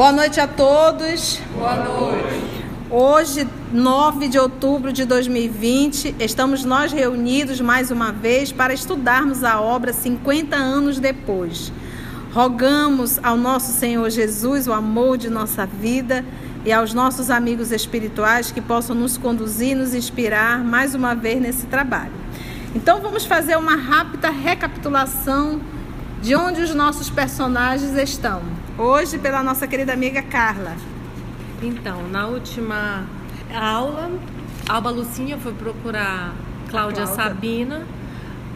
Boa noite a todos. Boa noite. Hoje, 9 de outubro de 2020, estamos nós reunidos mais uma vez para estudarmos a obra 50 anos depois. Rogamos ao nosso Senhor Jesus o amor de nossa vida e aos nossos amigos espirituais que possam nos conduzir, nos inspirar mais uma vez nesse trabalho. Então vamos fazer uma rápida recapitulação de onde os nossos personagens estão. Hoje pela nossa querida amiga Carla. Então, na última aula, Alba Lucinha foi procurar Cláudia, Cláudia. Sabina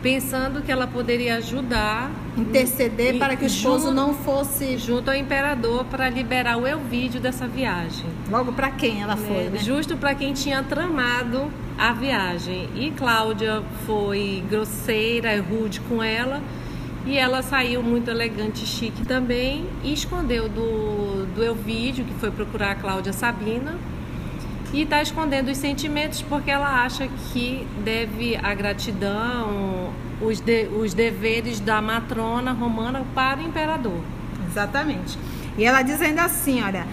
pensando que ela poderia ajudar interceder para que o esposo junto, não fosse junto ao imperador para liberar o Elvídio dessa viagem. Logo para quem ela foi, é, né? Justo para quem tinha tramado a viagem. E Cláudia foi grosseira e rude com ela. E ela saiu muito elegante e chique também e escondeu do, do Elvídio, que foi procurar a Cláudia Sabina, e está escondendo os sentimentos porque ela acha que deve a gratidão, os, de, os deveres da matrona romana para o imperador. Exatamente. E ela diz ainda assim, olha,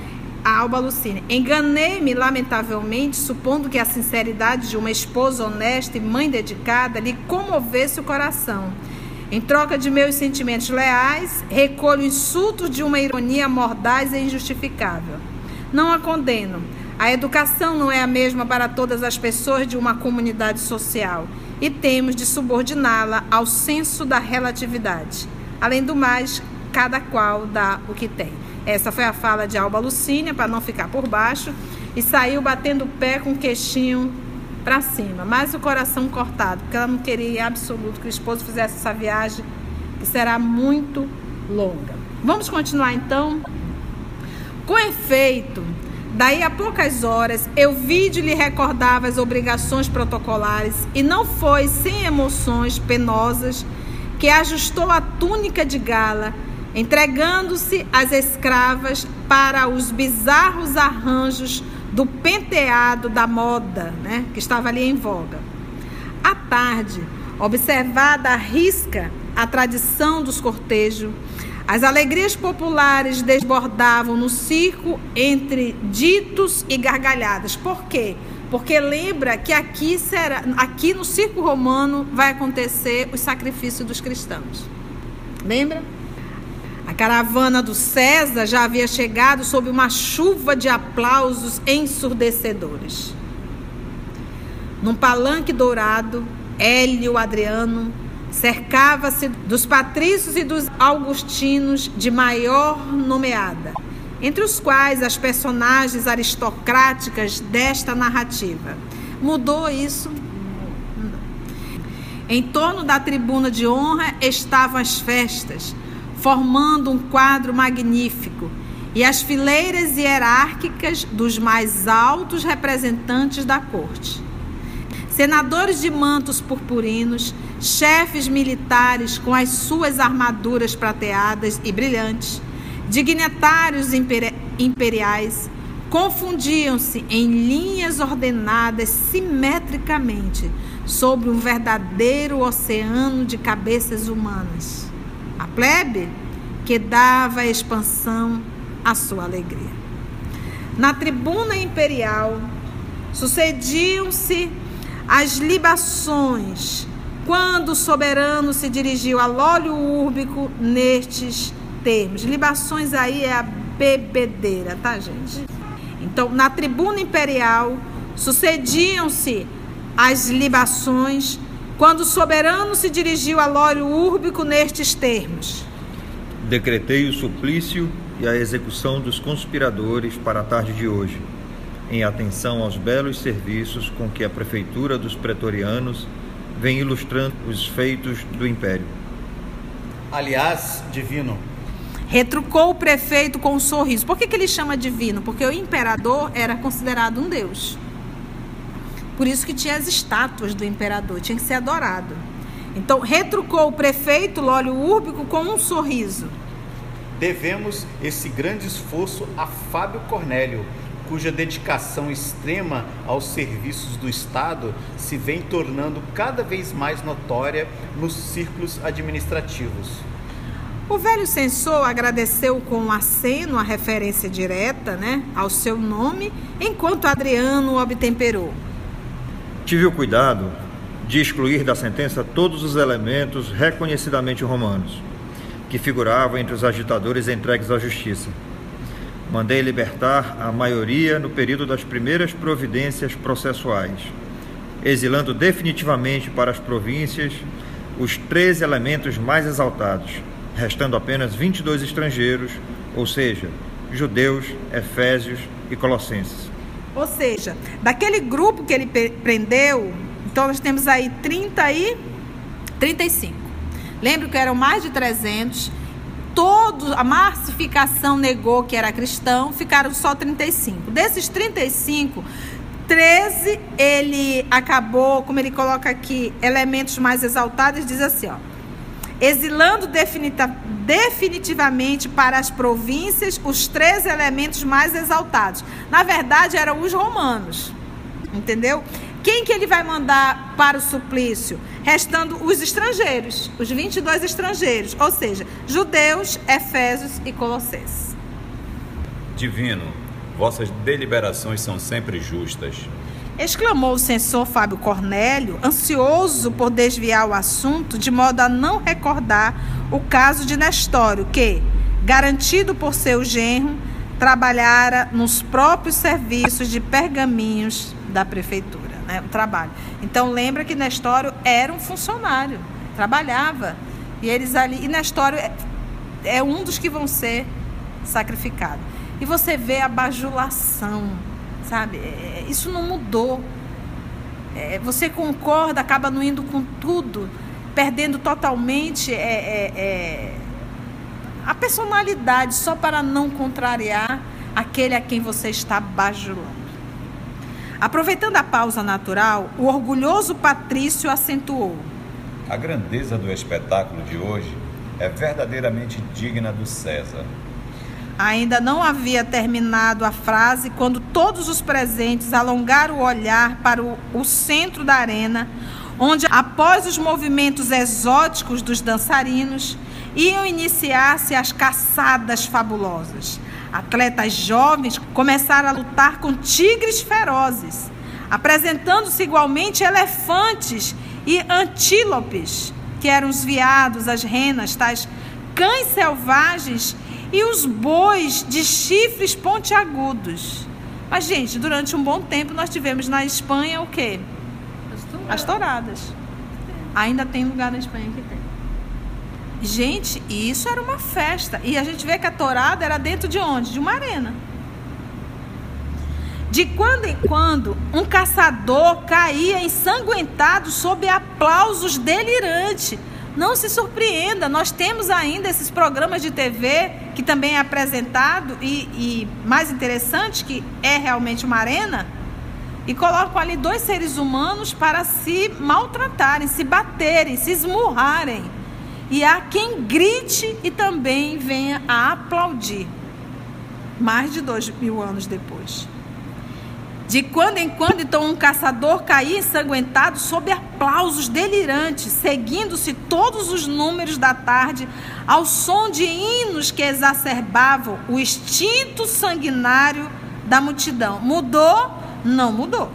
a Alba Lucine, enganei-me lamentavelmente, supondo que a sinceridade de uma esposa honesta e mãe dedicada lhe comovesse o coração. Em troca de meus sentimentos leais, recolho insultos de uma ironia mordaz e injustificável. Não a condeno a educação não é a mesma para todas as pessoas de uma comunidade social e temos de subordiná-la ao senso da relatividade. Além do mais, cada qual dá o que tem. Essa foi a fala de Alba Lucínia, para não ficar por baixo, e saiu batendo o pé com o queixinho para cima, mas o coração cortado, porque ela não queria em absoluto que o esposo fizesse essa viagem, que será muito longa. Vamos continuar então? Com efeito, Daí a poucas horas, eu de lhe recordava as obrigações protocolares e não foi sem emoções penosas que ajustou a túnica de gala, entregando-se às escravas para os bizarros arranjos do penteado da moda, né, que estava ali em voga. À tarde, observada a risca a tradição dos cortejos, as alegrias populares desbordavam no circo entre ditos e gargalhadas. Por quê? Porque lembra que aqui será, aqui no circo romano vai acontecer o sacrifício dos cristãos. Lembra? A caravana do César já havia chegado sob uma chuva de aplausos ensurdecedores. Num palanque dourado, Hélio Adriano cercava-se dos patrícios e dos augustinos de maior nomeada, entre os quais as personagens aristocráticas desta narrativa. Mudou isso? Em torno da tribuna de honra estavam as festas, formando um quadro magnífico, e as fileiras hierárquicas dos mais altos representantes da corte. Senadores de mantos purpurinos, chefes militares com as suas armaduras prateadas e brilhantes, dignatários imperiais, confundiam-se em linhas ordenadas simetricamente sobre um verdadeiro oceano de cabeças humanas. A plebe que dava expansão à sua alegria. Na tribuna imperial sucediam-se as libações quando o soberano se dirigiu a óleo úrbico nestes termos. Libações aí é a bebedeira, tá, gente? Então, na tribuna imperial sucediam-se as libações quando o soberano se dirigiu a óleo úrbico nestes termos. Decretei o suplício e a execução dos conspiradores para a tarde de hoje, em atenção aos belos serviços com que a prefeitura dos pretorianos vem ilustrando os feitos do império. Aliás, divino. Retrucou o prefeito com um sorriso. Por que, que ele chama divino? Porque o imperador era considerado um deus. Por isso que tinha as estátuas do imperador, tinha que ser adorado. Então, retrucou o prefeito Lólio Úrbico com um sorriso. Devemos esse grande esforço a Fábio Cornélio, cuja dedicação extrema aos serviços do Estado se vem tornando cada vez mais notória nos círculos administrativos. O velho censor agradeceu com um aceno a referência direta né, ao seu nome, enquanto Adriano obtemperou. Tive o cuidado de excluir da sentença todos os elementos reconhecidamente romanos, que figuravam entre os agitadores entregues à justiça. Mandei libertar a maioria no período das primeiras providências processuais, exilando definitivamente para as províncias os três elementos mais exaltados, restando apenas 22 estrangeiros, ou seja, judeus, efésios e colossenses. Ou seja, daquele grupo que ele prendeu, então nós temos aí 30 e 35. Lembro que eram mais de 300. Todos, a massificação negou que era cristão, ficaram só 35. Desses 35, 13 ele acabou, como ele coloca aqui, elementos mais exaltados, diz assim, ó exilando definitivamente para as províncias os três elementos mais exaltados. Na verdade, eram os romanos. Entendeu? Quem que ele vai mandar para o suplício? Restando os estrangeiros, os 22 estrangeiros, ou seja, judeus, efésios e colossenses. Divino, vossas deliberações são sempre justas exclamou o censor Fábio Cornélio, ansioso por desviar o assunto, de modo a não recordar o caso de Nestório, que, garantido por seu genro, trabalhara nos próprios serviços de pergaminhos da prefeitura, né, o trabalho. Então lembra que Nestório era um funcionário, trabalhava, e eles ali, e Nestório é, é um dos que vão ser sacrificados. E você vê a bajulação sabe? É, isso não mudou. É, você concorda, acaba não indo com tudo, perdendo totalmente é, é, é, a personalidade só para não contrariar aquele a quem você está bajulando. Aproveitando a pausa natural, o orgulhoso Patrício acentuou: A grandeza do espetáculo de hoje é verdadeiramente digna do César. Ainda não havia terminado a frase quando todos os presentes alongaram o olhar para o, o centro da arena, onde, após os movimentos exóticos dos dançarinos, iam iniciar-se as caçadas fabulosas. Atletas jovens começaram a lutar com tigres ferozes, apresentando-se igualmente elefantes e antílopes, que eram os veados, as renas, tais cães selvagens e os bois de chifres pontiagudos. Mas, gente, durante um bom tempo nós tivemos na Espanha o quê? As touradas. Ainda tem lugar na Espanha que tem. Gente, isso era uma festa. E a gente vê que a tourada era dentro de onde? De uma arena. De quando em quando, um caçador caía ensanguentado sob aplausos delirantes não se surpreenda, nós temos ainda esses programas de TV que também é apresentado e, e mais interessante que é realmente uma arena e colocam ali dois seres humanos para se maltratarem, se baterem, se esmurrarem. E há quem grite e também venha a aplaudir. Mais de dois mil anos depois. De quando em quando, então, um caçador caía ensanguentado sob aplausos delirantes, seguindo-se todos os números da tarde ao som de hinos que exacerbavam o instinto sanguinário da multidão. Mudou? Não mudou.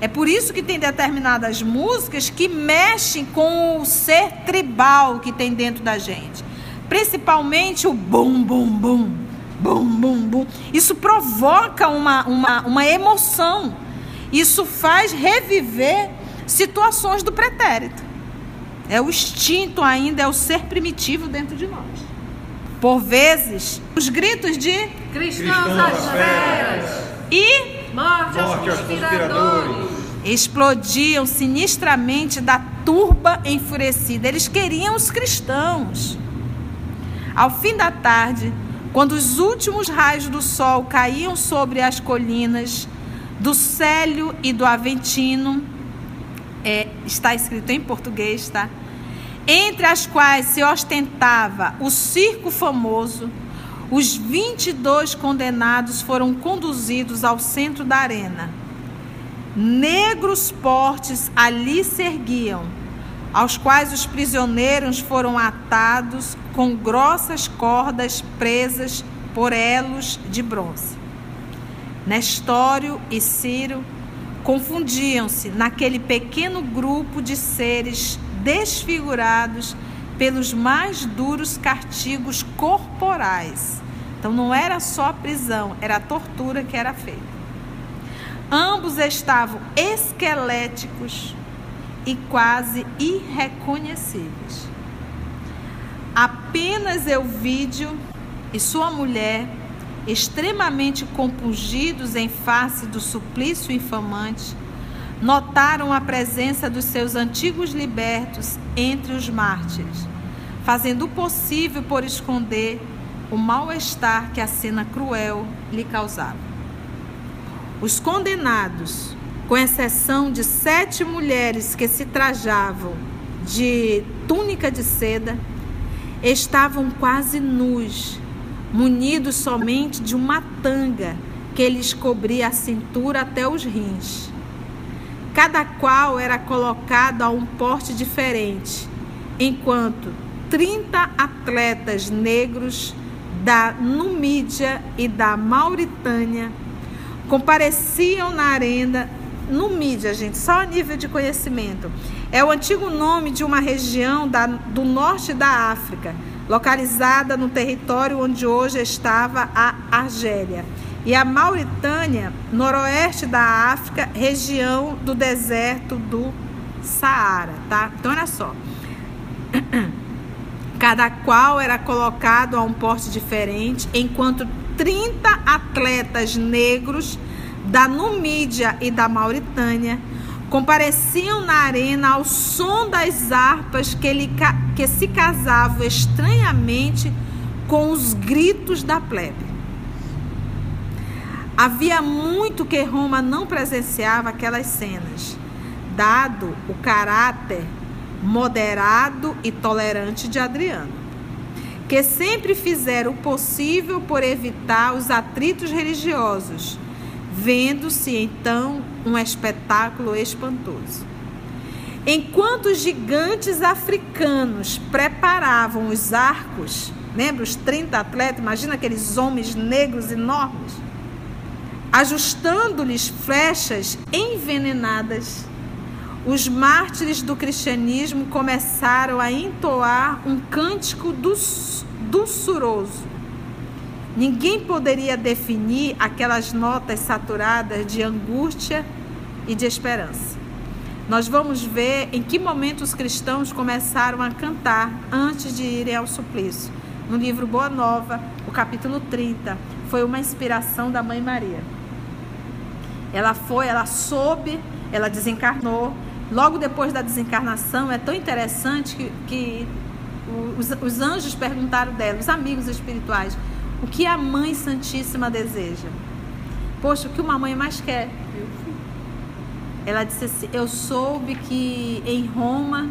É por isso que tem determinadas músicas que mexem com o ser tribal que tem dentro da gente. Principalmente o bum, bum, bum bum, bum, bum. Isso provoca uma, uma, uma emoção. Isso faz reviver situações do pretérito. É o instinto ainda, é o ser primitivo dentro de nós. Por vezes, os gritos de cristãos às feras e morte aos conspiradores explodiam sinistramente da turba enfurecida. Eles queriam os cristãos. Ao fim da tarde, quando os últimos raios do sol caíam sobre as colinas do Célio e do Aventino, é, está escrito em português, tá? Entre as quais se ostentava o circo famoso, os 22 condenados foram conduzidos ao centro da arena. Negros portes ali se erguiam, aos quais os prisioneiros foram atados com grossas cordas presas por elos de bronze. Nestório e Ciro confundiam-se naquele pequeno grupo de seres desfigurados pelos mais duros castigos corporais. Então não era só a prisão, era a tortura que era feita. Ambos estavam esqueléticos e quase irreconhecíveis. Apenas Euvídio e sua mulher, extremamente compungidos em face do suplício infamante, notaram a presença dos seus antigos libertos entre os mártires, fazendo o possível por esconder o mal-estar que a cena cruel lhe causava. Os condenados, com exceção de sete mulheres que se trajavam de túnica de seda, estavam quase nus, munidos somente de uma tanga que lhes cobria a cintura até os rins. Cada qual era colocado a um porte diferente, enquanto 30 atletas negros da Numídia e da Mauritânia compareciam na arena Numídia, gente, só a nível de conhecimento. É o antigo nome de uma região da, do norte da África, localizada no território onde hoje estava a Argélia. E a Mauritânia, noroeste da África, região do deserto do Saara, tá? Então, olha só. Cada qual era colocado a um porte diferente, enquanto 30 atletas negros da Numídia e da Mauritânia compareciam na arena ao som das harpas que, ele, que se casavam estranhamente com os gritos da plebe. Havia muito que Roma não presenciava aquelas cenas, dado o caráter moderado e tolerante de Adriano que sempre fizeram o possível por evitar os atritos religiosos, vendo-se então um espetáculo espantoso. Enquanto os gigantes africanos preparavam os arcos, lembra os 30 atletas, imagina aqueles homens negros enormes, ajustando-lhes flechas envenenadas os mártires do cristianismo começaram a entoar um cântico doçuroso. Ninguém poderia definir aquelas notas saturadas de angústia e de esperança. Nós vamos ver em que momento os cristãos começaram a cantar antes de irem ao suplício. No livro Boa Nova, o capítulo 30, foi uma inspiração da Mãe Maria. Ela foi, ela soube, ela desencarnou, Logo depois da desencarnação, é tão interessante que, que os, os anjos perguntaram dela, os amigos espirituais, o que a Mãe Santíssima deseja. Poxa, o que uma mãe mais quer? Ela disse assim: Eu soube que em Roma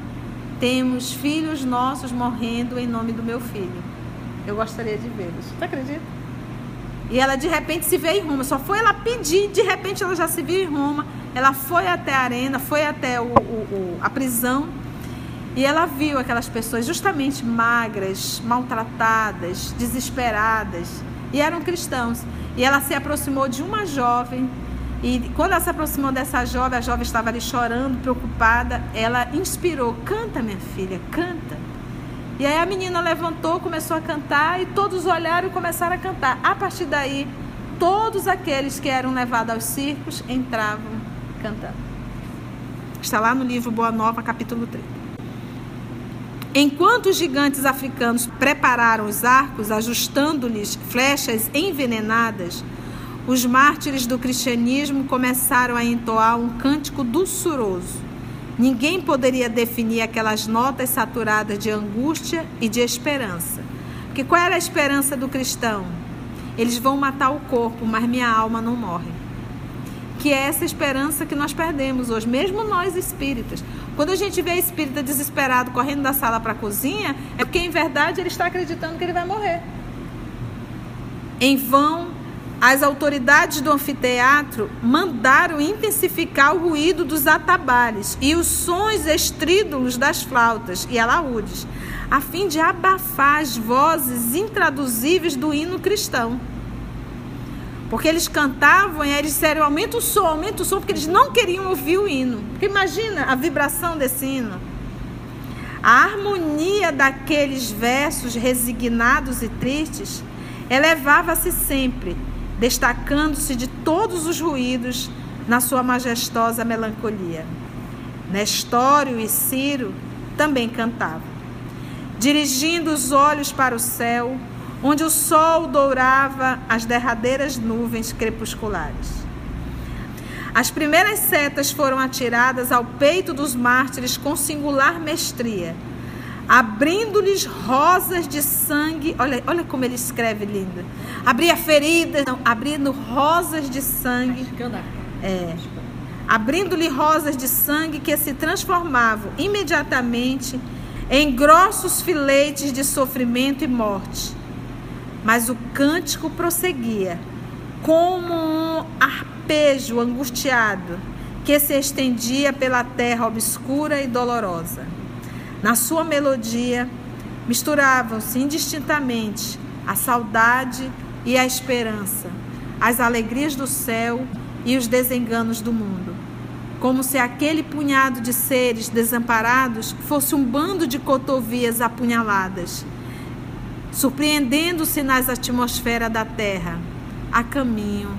temos filhos nossos morrendo em nome do meu filho. Eu gostaria de vê-los. Você acredita? E ela de repente se vê em Roma. Só foi ela pedir, de repente ela já se viu em Roma. Ela foi até a arena, foi até o, o, o, a prisão e ela viu aquelas pessoas justamente magras, maltratadas, desesperadas e eram cristãos. E ela se aproximou de uma jovem e quando ela se aproximou dessa jovem, a jovem estava ali chorando, preocupada. Ela inspirou: Canta, minha filha, canta. E aí a menina levantou, começou a cantar e todos olharam e começaram a cantar. A partir daí, todos aqueles que eram levados aos circos entravam cantando. Está lá no livro Boa Nova, capítulo 30. Enquanto os gigantes africanos prepararam os arcos, ajustando-lhes flechas envenenadas, os mártires do cristianismo começaram a entoar um cântico doçuroso. Ninguém poderia definir aquelas notas saturadas de angústia e de esperança. Porque qual era a esperança do cristão? Eles vão matar o corpo, mas minha alma não morre que é essa esperança que nós perdemos hoje, mesmo nós espíritas. Quando a gente vê espírita desesperado correndo da sala para a cozinha, é porque em verdade ele está acreditando que ele vai morrer. Em vão as autoridades do anfiteatro mandaram intensificar o ruído dos atabares e os sons estrídulos das flautas e alaúdes, a fim de abafar as vozes intraduzíveis do hino cristão. Porque eles cantavam e eles disseram: aumenta o som, aumenta o som, porque eles não queriam ouvir o hino. Porque imagina a vibração desse hino. A harmonia daqueles versos resignados e tristes elevava-se sempre, destacando-se de todos os ruídos na sua majestosa melancolia. Nestório e Ciro também cantavam, dirigindo os olhos para o céu, onde o sol dourava as derradeiras nuvens crepusculares. As primeiras setas foram atiradas ao peito dos mártires com singular mestria, abrindo-lhes rosas de sangue. Olha, olha como ele escreve lindo. Abria feridas, não, abrindo rosas de sangue. É. Abrindo-lhe rosas de sangue que se transformavam imediatamente em grossos filetes de sofrimento e morte. Mas o cântico prosseguia, como um arpejo angustiado que se estendia pela terra obscura e dolorosa. Na sua melodia misturavam-se indistintamente a saudade e a esperança, as alegrias do céu e os desenganos do mundo. Como se aquele punhado de seres desamparados fosse um bando de cotovias apunhaladas surpreendendo-se nas atmosferas da terra, a caminho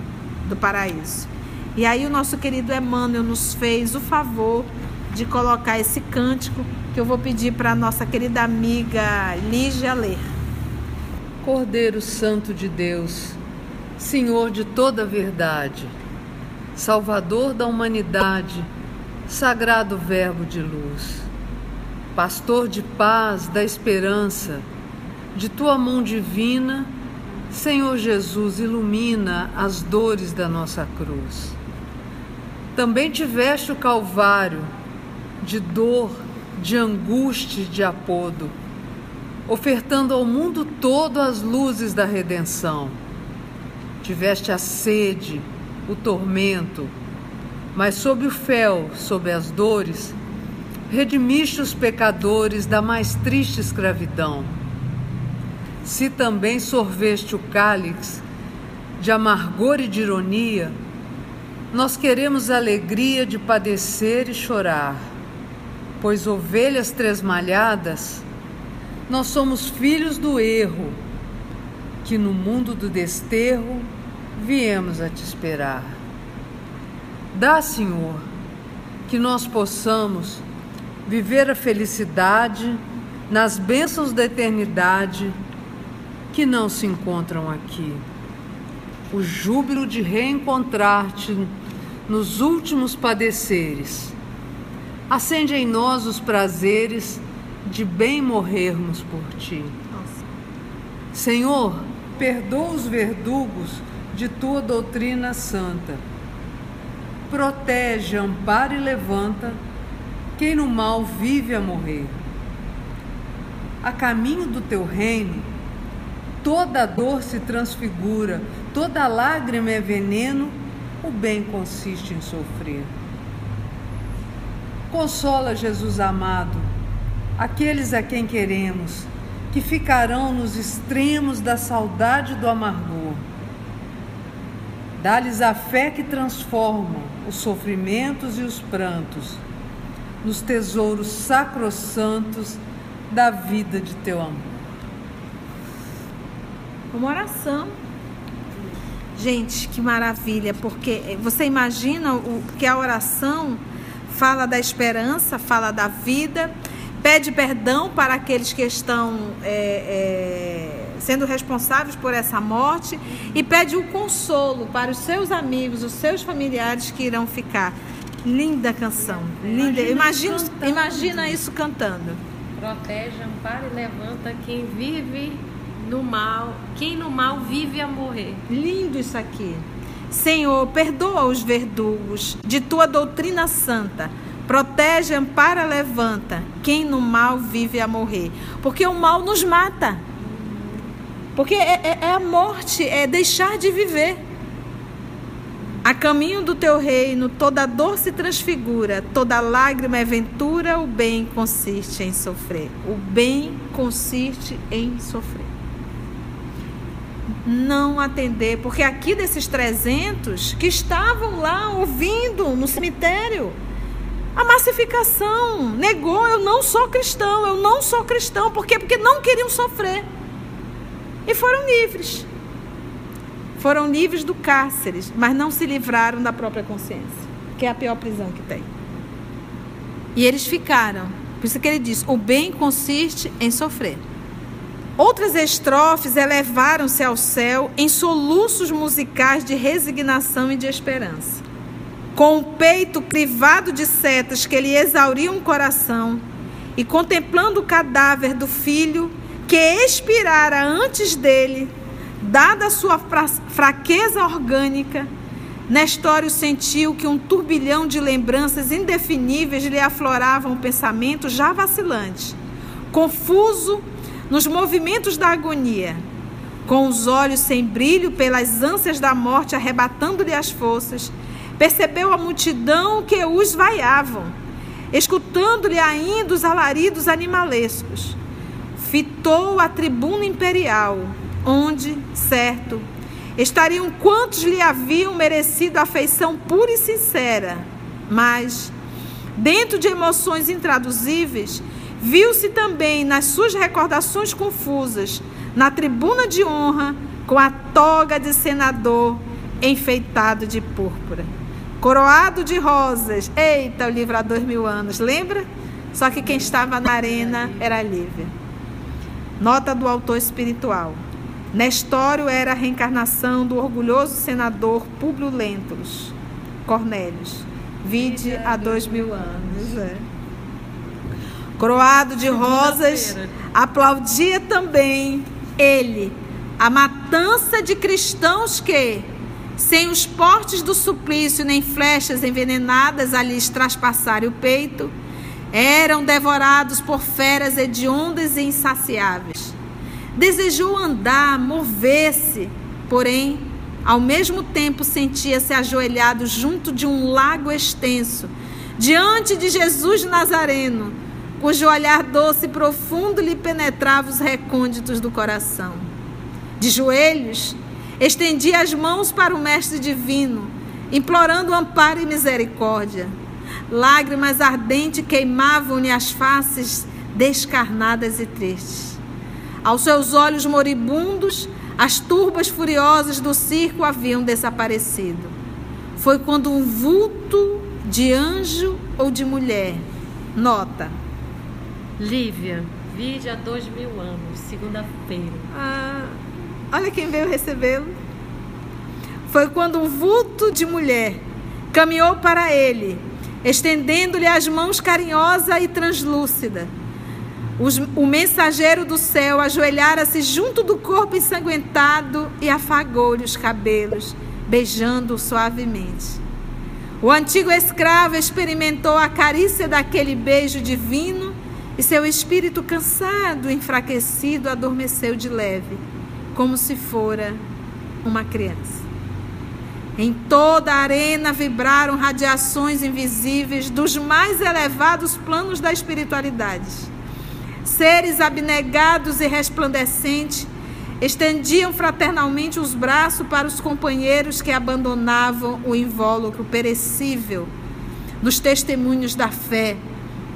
do paraíso. E aí o nosso querido Emmanuel nos fez o favor de colocar esse cântico que eu vou pedir para a nossa querida amiga Lígia ler. Cordeiro Santo de Deus, Senhor de toda a verdade, Salvador da humanidade, Sagrado Verbo de luz, Pastor de paz, da esperança, de tua mão divina, Senhor Jesus, ilumina as dores da nossa cruz. Também tiveste o Calvário de dor, de angústia e de apodo, ofertando ao mundo todo as luzes da redenção. Tiveste a sede, o tormento, mas sob o fel, sob as dores, redimiste os pecadores da mais triste escravidão se também sorveste o cálice de amargor e de ironia, nós queremos a alegria de padecer e chorar, pois ovelhas tresmalhadas, nós somos filhos do erro, que no mundo do desterro viemos a te esperar. Dá, Senhor, que nós possamos viver a felicidade nas bênçãos da eternidade que não se encontram aqui. O júbilo de reencontrar-te nos últimos padeceres. Acende em nós os prazeres de bem morrermos por ti. Senhor, perdoa os verdugos de tua doutrina santa. Protege, ampara e levanta quem no mal vive a morrer. A caminho do teu reino, Toda dor se transfigura, toda lágrima é veneno, o bem consiste em sofrer. Consola, Jesus amado, aqueles a quem queremos, que ficarão nos extremos da saudade e do amargor. Dá-lhes a fé que transforma os sofrimentos e os prantos nos tesouros sacrossantos da vida de teu amor. Uma oração. Gente, que maravilha, porque você imagina o que a oração fala da esperança, fala da vida, pede perdão para aqueles que estão é, é, sendo responsáveis por essa morte e pede o consolo para os seus amigos, os seus familiares que irão ficar. Linda canção, linda. Imagina, imagina, imagina isso cantando. Protege, ampara e levanta quem vive no mal, quem no mal vive a morrer. Lindo isso aqui. Senhor, perdoa os verdugos de tua doutrina santa. Protege, ampara, levanta quem no mal vive a morrer. Porque o mal nos mata. Porque é, é, é a morte, é deixar de viver. A caminho do teu reino, toda dor se transfigura, toda lágrima é ventura, o bem consiste em sofrer. O bem consiste em sofrer. Não atender, porque aqui desses 300 que estavam lá ouvindo no cemitério, a massificação negou: eu não sou cristão, eu não sou cristão. Por quê? Porque não queriam sofrer. E foram livres. Foram livres do cárcere, mas não se livraram da própria consciência, que é a pior prisão que tem. E eles ficaram. Por isso que ele diz: o bem consiste em sofrer. Outras estrofes elevaram-se ao céu em soluços musicais de resignação e de esperança. Com o peito privado de setas que lhe exauriam o coração, e contemplando o cadáver do filho que expirara antes dele, Dada a sua fraqueza orgânica, Nestório sentiu que um turbilhão de lembranças indefiníveis lhe afloravam o pensamento já vacilante, confuso nos movimentos da agonia, com os olhos sem brilho pelas ânsias da morte arrebatando-lhe as forças, percebeu a multidão que os vaiavam, escutando-lhe ainda os alaridos animalescos. Fitou a tribuna imperial, onde, certo, estariam quantos lhe haviam merecido afeição pura e sincera, mas, dentro de emoções intraduzíveis, viu-se também nas suas recordações confusas, na tribuna de honra, com a toga de senador enfeitado de púrpura, coroado de rosas. Eita, o livro há dois mil anos, lembra? Só que quem estava na arena era Lívia. Nota do autor espiritual. Nestório era a reencarnação do orgulhoso senador Públio Lentulus Cornélios, vide há dois mil anos. É. Croado de rosas, aplaudia também ele a matança de cristãos que, sem os portes do suplício nem flechas envenenadas a lhes traspassarem o peito, eram devorados por feras hediondas e insaciáveis. Desejou andar, mover-se, porém, ao mesmo tempo sentia-se ajoelhado junto de um lago extenso, diante de Jesus Nazareno, cujo olhar doce e profundo lhe penetrava os recônditos do coração. De joelhos, estendia as mãos para o Mestre Divino, implorando amparo e misericórdia. Lágrimas ardentes queimavam-lhe as faces descarnadas e tristes. Aos seus olhos moribundos, as turbas furiosas do circo haviam desaparecido. Foi quando um vulto de anjo ou de mulher. Nota. Lívia, vide há dois mil anos, segunda-feira. Ah, olha quem veio recebê-lo. Foi quando um vulto de mulher caminhou para ele, estendendo-lhe as mãos carinhosa e translúcida os, o mensageiro do céu ajoelhara-se junto do corpo ensanguentado e afagou-lhe os cabelos, beijando-o suavemente. O antigo escravo experimentou a carícia daquele beijo divino e seu espírito cansado, enfraquecido, adormeceu de leve, como se fora uma criança. Em toda a arena vibraram radiações invisíveis dos mais elevados planos da espiritualidade seres abnegados e resplandecentes, estendiam fraternalmente os braços para os companheiros que abandonavam o invólucro perecível dos testemunhos da fé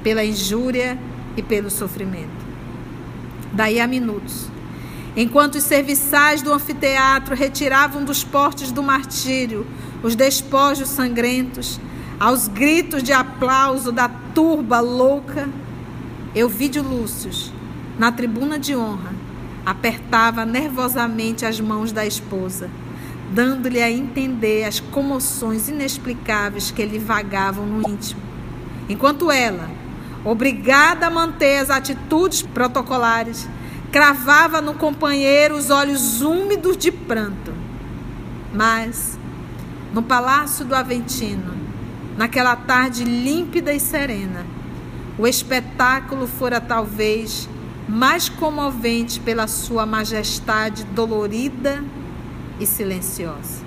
pela injúria e pelo sofrimento. Daí a minutos, enquanto os serviçais do anfiteatro retiravam dos portes do martírio os despojos sangrentos, aos gritos de aplauso da turba louca, Euvídio Lúcio, na tribuna de honra, apertava nervosamente as mãos da esposa, dando-lhe a entender as comoções inexplicáveis que lhe vagavam no íntimo. Enquanto ela, obrigada a manter as atitudes protocolares, cravava no companheiro os olhos úmidos de pranto. Mas, no palácio do Aventino, naquela tarde límpida e serena, o espetáculo fora talvez mais comovente pela sua majestade dolorida e silenciosa.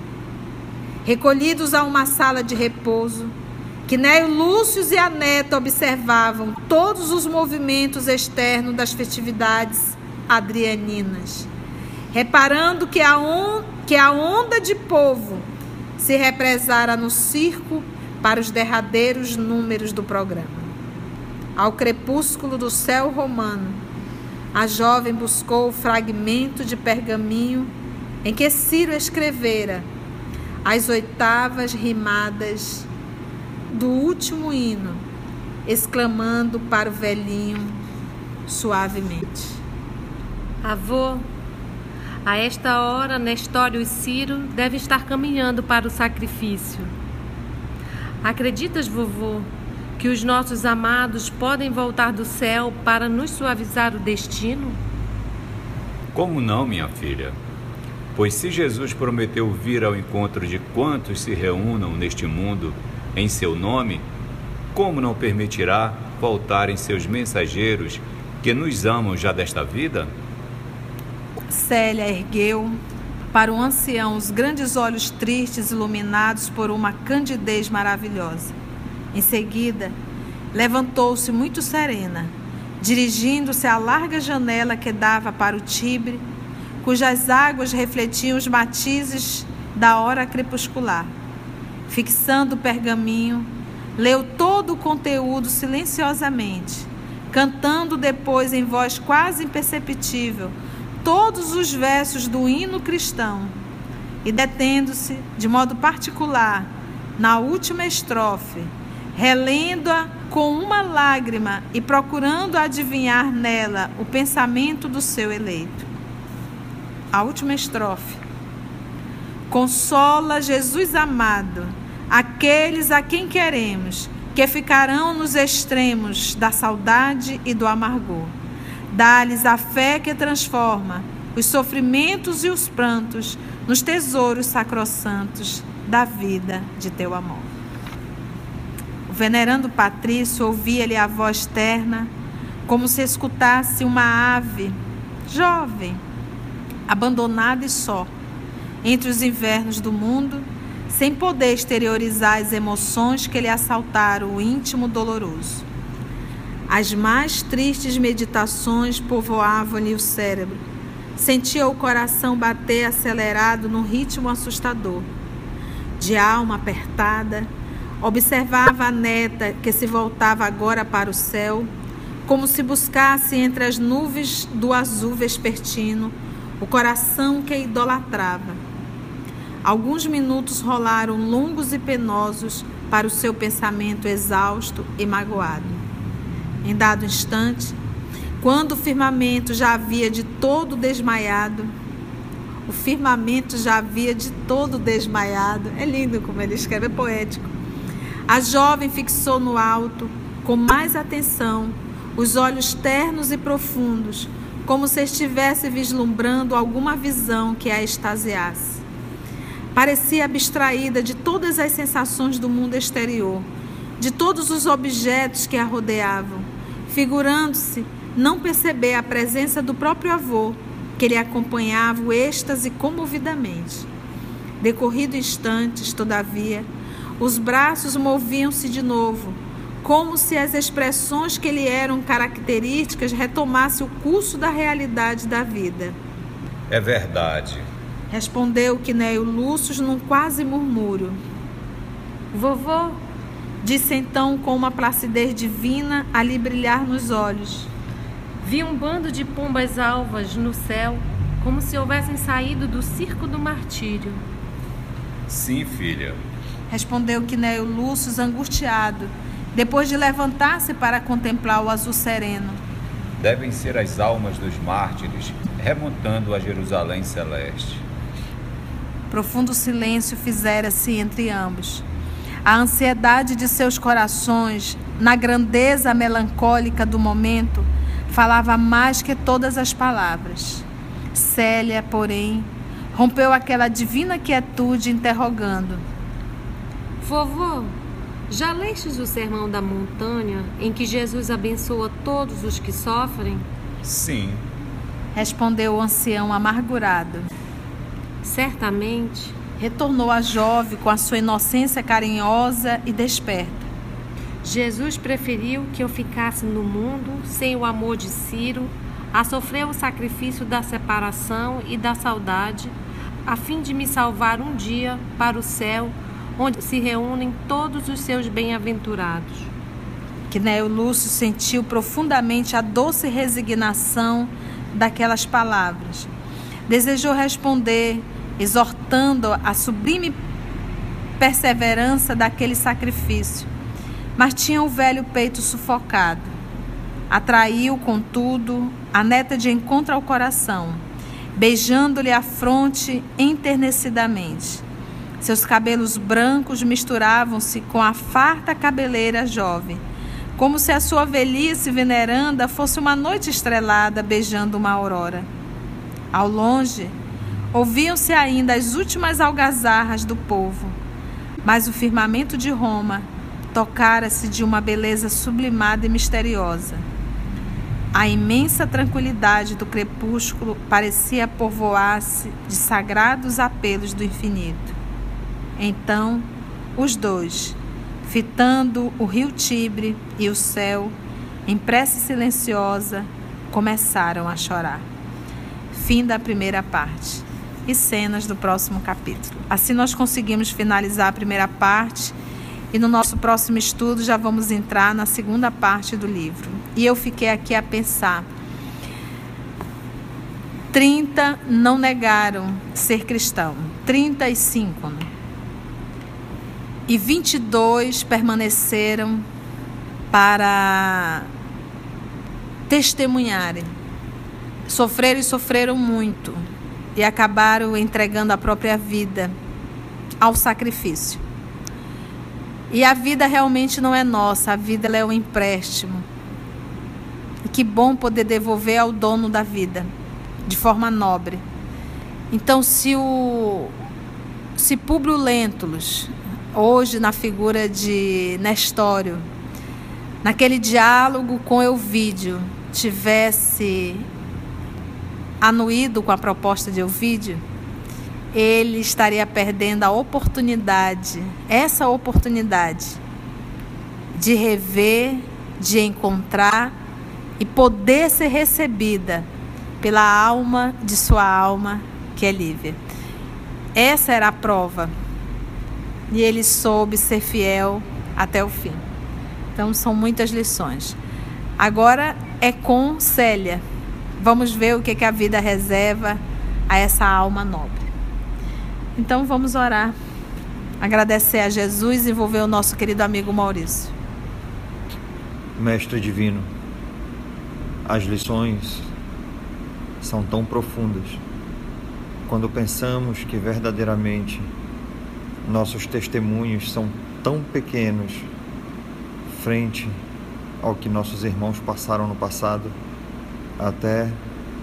recolhidos a uma sala de repouso, que Néio Lúcio e a neta observavam todos os movimentos externos das festividades adrianinas, reparando que a, on, que a onda de povo se represara no circo para os derradeiros números do programa. Ao crepúsculo do céu romano, a jovem buscou o fragmento de pergaminho em que Ciro escrevera as oitavas rimadas do último hino, exclamando para o velhinho suavemente: Avô, a esta hora Nestório e Ciro devem estar caminhando para o sacrifício. Acreditas, vovô, que os nossos amados podem voltar do céu para nos suavizar o destino? Como não, minha filha? Pois se Jesus prometeu vir ao encontro de quantos se reúnam neste mundo em seu nome, como não permitirá voltarem seus mensageiros que nos amam já desta vida? Célia ergueu para o ancião os grandes olhos tristes iluminados por uma candidez maravilhosa. Em seguida, levantou-se muito serena, dirigindo-se à larga janela que dava para o Tibre cujas águas refletiam os matizes da hora crepuscular. Fixando o pergaminho, leu todo o conteúdo silenciosamente, cantando depois em voz quase imperceptível todos os versos do hino cristão e detendo-se de modo particular na última estrofe, relendo-a com uma lágrima e procurando adivinhar nela o pensamento do seu eleito a última estrofe. Consola, Jesus amado, aqueles a quem queremos, que ficarão nos extremos da saudade e do amargor. Dá-lhes a fé que transforma os sofrimentos e os prantos nos tesouros sacrossantos da vida de teu amor. O venerando Patrício ouvia-lhe a voz terna, como se escutasse uma ave jovem abandonada e só, entre os invernos do mundo, sem poder exteriorizar as emoções que lhe assaltaram o íntimo doloroso. As mais tristes meditações povoavam-lhe o cérebro. Sentia o coração bater acelerado num ritmo assustador. De alma apertada, observava a neta que se voltava agora para o céu, como se buscasse entre as nuvens do azul vespertino o coração que idolatrava. Alguns minutos rolaram longos e penosos para o seu pensamento exausto e magoado. Em dado instante, quando o firmamento já havia de todo desmaiado, o firmamento já havia de todo desmaiado. É lindo como ele escreve, é poético. A jovem fixou no alto, com mais atenção, os olhos ternos e profundos, como se estivesse vislumbrando alguma visão que a extasiasse. Parecia abstraída de todas as sensações do mundo exterior, de todos os objetos que a rodeavam, figurando-se não perceber a presença do próprio avô, que lhe acompanhava o êxtase comovidamente. Decorrido instantes, todavia, os braços moviam-se de novo, como se as expressões que lhe eram características retomassem o curso da realidade da vida. É verdade. Respondeu Quinéio Lúcio num quase murmúrio. Vovô, disse então com uma placidez divina a lhe brilhar nos olhos. Vi um bando de pombas alvas no céu, como se houvessem saído do circo do martírio. Sim, filha. Respondeu Quinéio Lúcio angustiado depois de levantar-se para contemplar o azul sereno. Devem ser as almas dos mártires remontando a Jerusalém celeste. Profundo silêncio fizera-se entre ambos. A ansiedade de seus corações, na grandeza melancólica do momento, falava mais que todas as palavras. Célia, porém, rompeu aquela divina quietude, interrogando: Vovô, já lestes o sermão da montanha em que Jesus abençoa todos os que sofrem? Sim. Respondeu o ancião amargurado. Certamente, retornou a jovem com a sua inocência carinhosa e desperta. Jesus preferiu que eu ficasse no mundo sem o amor de Ciro, a sofrer o sacrifício da separação e da saudade, a fim de me salvar um dia para o céu, onde se reúnem todos os seus bem-aventurados. Quinéio Lúcio sentiu profundamente a doce resignação daquelas palavras. Desejou responder, exortando a sublime perseverança daquele sacrifício, mas tinha o velho peito sufocado. Atraiu, contudo, a neta de encontro ao coração, beijando-lhe a fronte enternecidamente. Seus cabelos brancos misturavam-se com a farta cabeleira jovem, como se a sua velhice veneranda fosse uma noite estrelada beijando uma aurora. Ao longe, ouviam-se ainda as últimas algazarras do povo, mas o firmamento de Roma tocara-se de uma beleza sublimada e misteriosa. A imensa tranquilidade do crepúsculo parecia povoar-se de sagrados apelos do infinito. Então, os dois, fitando o rio Tibre e o céu, em prece silenciosa, começaram a chorar. Fim da primeira parte. E cenas do próximo capítulo. Assim nós conseguimos finalizar a primeira parte e no nosso próximo estudo já vamos entrar na segunda parte do livro. E eu fiquei aqui a pensar. 30 não negaram ser cristão, 35. Né? E 22 permaneceram para testemunharem. Sofreram e sofreram muito e acabaram entregando a própria vida ao sacrifício. E a vida realmente não é nossa, a vida é um empréstimo. E que bom poder devolver ao dono da vida, de forma nobre. Então, se o se Públio Lentulus, hoje na figura de Nestório, naquele diálogo com Euvídio, tivesse anuído com a proposta de Euvídio, ele estaria perdendo a oportunidade, essa oportunidade de rever, de encontrar e poder ser recebida pela alma de sua alma, que é Lívia. Essa era a prova. E ele soube ser fiel até o fim. Então são muitas lições. Agora é com Célia. Vamos ver o que, que a vida reserva a essa alma nobre. Então vamos orar. Agradecer a Jesus e envolver o nosso querido amigo Maurício. Mestre Divino, as lições são tão profundas quando pensamos que verdadeiramente nossos testemunhos são tão pequenos frente ao que nossos irmãos passaram no passado, até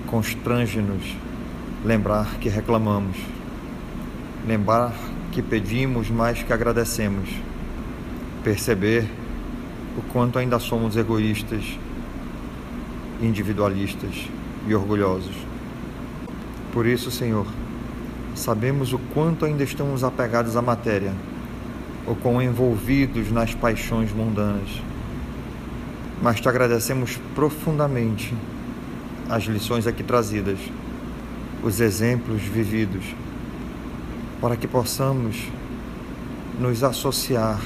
constrange-nos lembrar que reclamamos lembrar que pedimos mais que agradecemos, perceber o quanto ainda somos egoístas, individualistas e orgulhosos. Por isso, Senhor, sabemos o quanto ainda estamos apegados à matéria, ou quão envolvidos nas paixões mundanas. Mas te agradecemos profundamente as lições aqui trazidas, os exemplos vividos para que possamos nos associar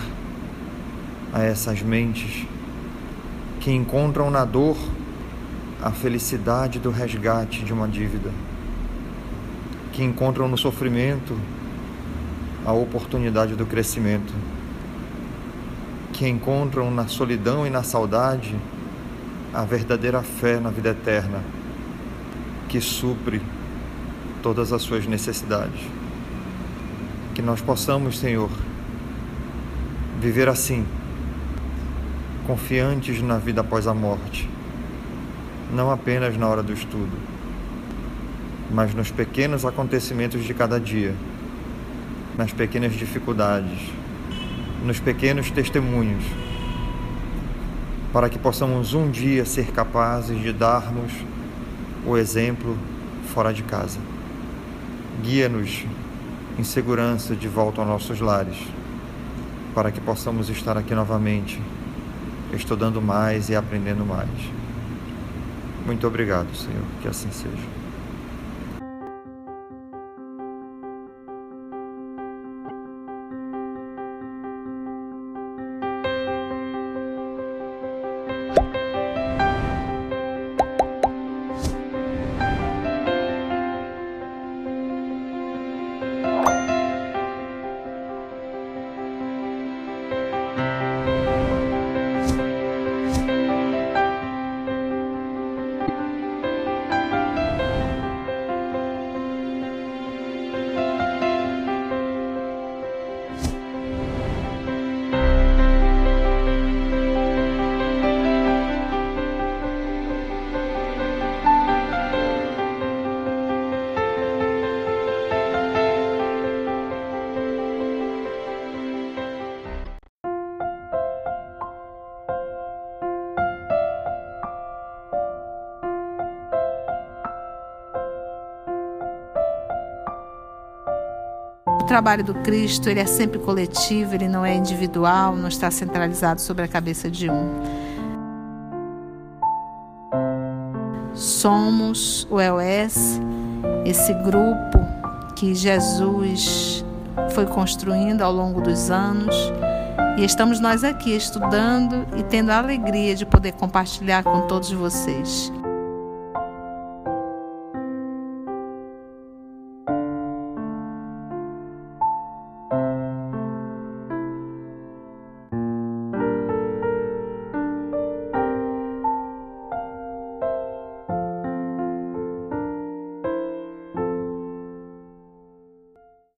a essas mentes que encontram na dor a felicidade do resgate de uma dívida, que encontram no sofrimento a oportunidade do crescimento, que encontram na solidão e na saudade a verdadeira fé na vida eterna, que supre todas as suas necessidades. Que nós possamos, Senhor, viver assim, confiantes na vida após a morte, não apenas na hora do estudo, mas nos pequenos acontecimentos de cada dia, nas pequenas dificuldades, nos pequenos testemunhos, para que possamos um dia ser capazes de darmos o exemplo fora de casa. Guia-nos em segurança de volta aos nossos lares, para que possamos estar aqui novamente, estudando mais e aprendendo mais. Muito obrigado, Senhor, que assim seja. Trabalho do Cristo ele é sempre coletivo, ele não é individual, não está centralizado sobre a cabeça de um. Somos o EOS, esse grupo que Jesus foi construindo ao longo dos anos. E estamos nós aqui estudando e tendo a alegria de poder compartilhar com todos vocês.